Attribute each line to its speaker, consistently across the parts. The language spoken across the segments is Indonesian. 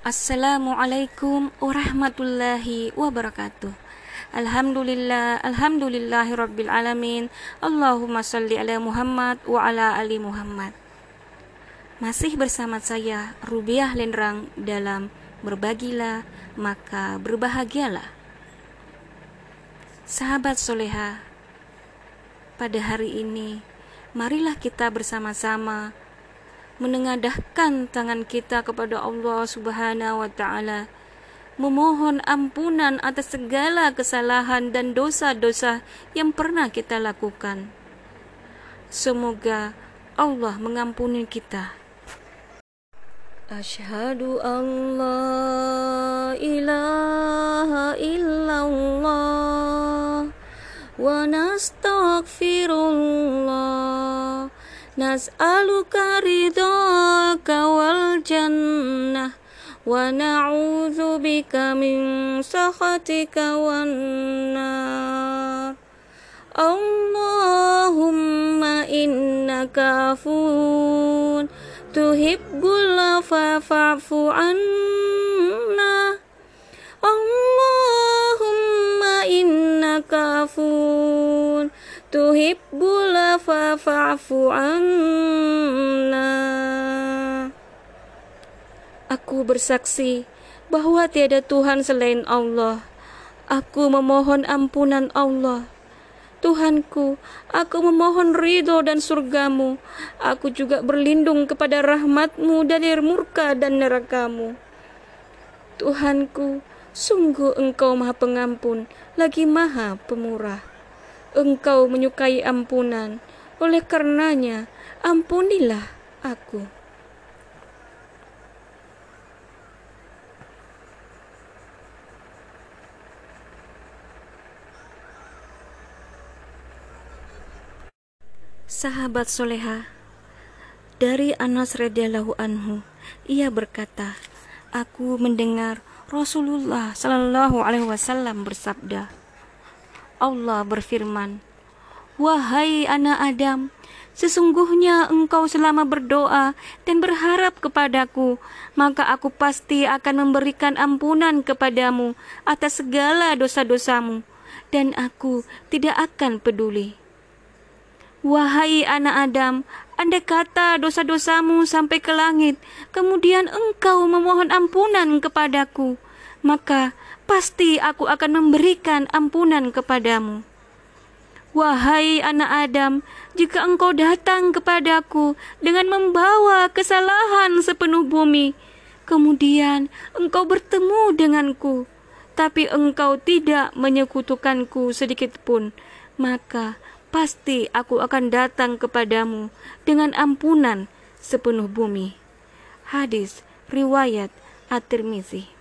Speaker 1: Assalamualaikum warahmatullahi wabarakatuh. Alhamdulillah, alhamdulillahi rabbil alamin. Allahumma salli ala Muhammad wa ala ali Muhammad. Masih bersama saya Rubiah Lenrang dalam Berbagilah maka berbahagialah. Sahabat soleha, pada hari ini marilah kita bersama-sama menengadahkan tangan kita kepada Allah Subhanahu wa taala memohon ampunan atas segala kesalahan dan dosa-dosa yang pernah kita lakukan. Semoga Allah mengampuni kita. Ashhadu an la ilaha illallah wa nastaghfirullah ridhaka wal jannah ونعوذ بك من سخطك والنار. اللهم إنك عفو تحب العفو فاعف عنا. اللهم إنك عفو tuhibbul fa'fu anna Aku bersaksi bahwa tiada Tuhan selain Allah. Aku memohon ampunan Allah. Tuhanku, aku memohon ridho dan surgamu. Aku juga berlindung kepada rahmatmu dari murka dan nerakamu. Tuhanku, sungguh engkau maha pengampun, lagi maha pemurah. Engkau menyukai ampunan, oleh karenanya ampunilah aku. Sahabat soleha dari Anas radhiyallahu anhu, ia berkata, aku mendengar Rasulullah Shallallahu alaihi wasallam bersabda, Allah berfirman, Wahai anak Adam, sesungguhnya engkau selama berdoa dan berharap kepadaku, maka aku pasti akan memberikan ampunan kepadamu atas segala dosa-dosamu, dan aku tidak akan peduli. Wahai anak Adam, andai kata dosa-dosamu sampai ke langit, kemudian engkau memohon ampunan kepadaku, maka pasti aku akan memberikan ampunan kepadamu. Wahai anak Adam, jika engkau datang kepadaku dengan membawa kesalahan sepenuh bumi, kemudian engkau bertemu denganku, tapi engkau tidak menyekutukanku sedikit pun, maka pasti aku akan datang kepadamu dengan ampunan sepenuh bumi. Hadis riwayat At-Tirmizi.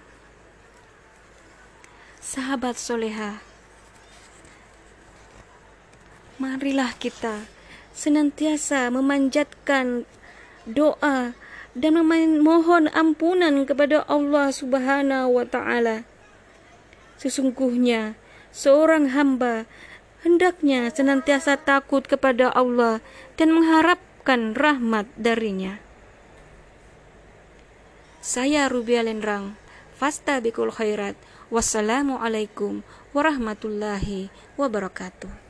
Speaker 1: Sahabat soleha, marilah kita senantiasa memanjatkan doa dan memohon ampunan kepada Allah Subhanahu wa taala. Sesungguhnya seorang hamba hendaknya senantiasa takut kepada Allah dan mengharapkan rahmat darinya. Saya Rubia Lenrang, Fasta Bikul Khairat. Wassalamualaikum warahmatullahi wabarakatuh.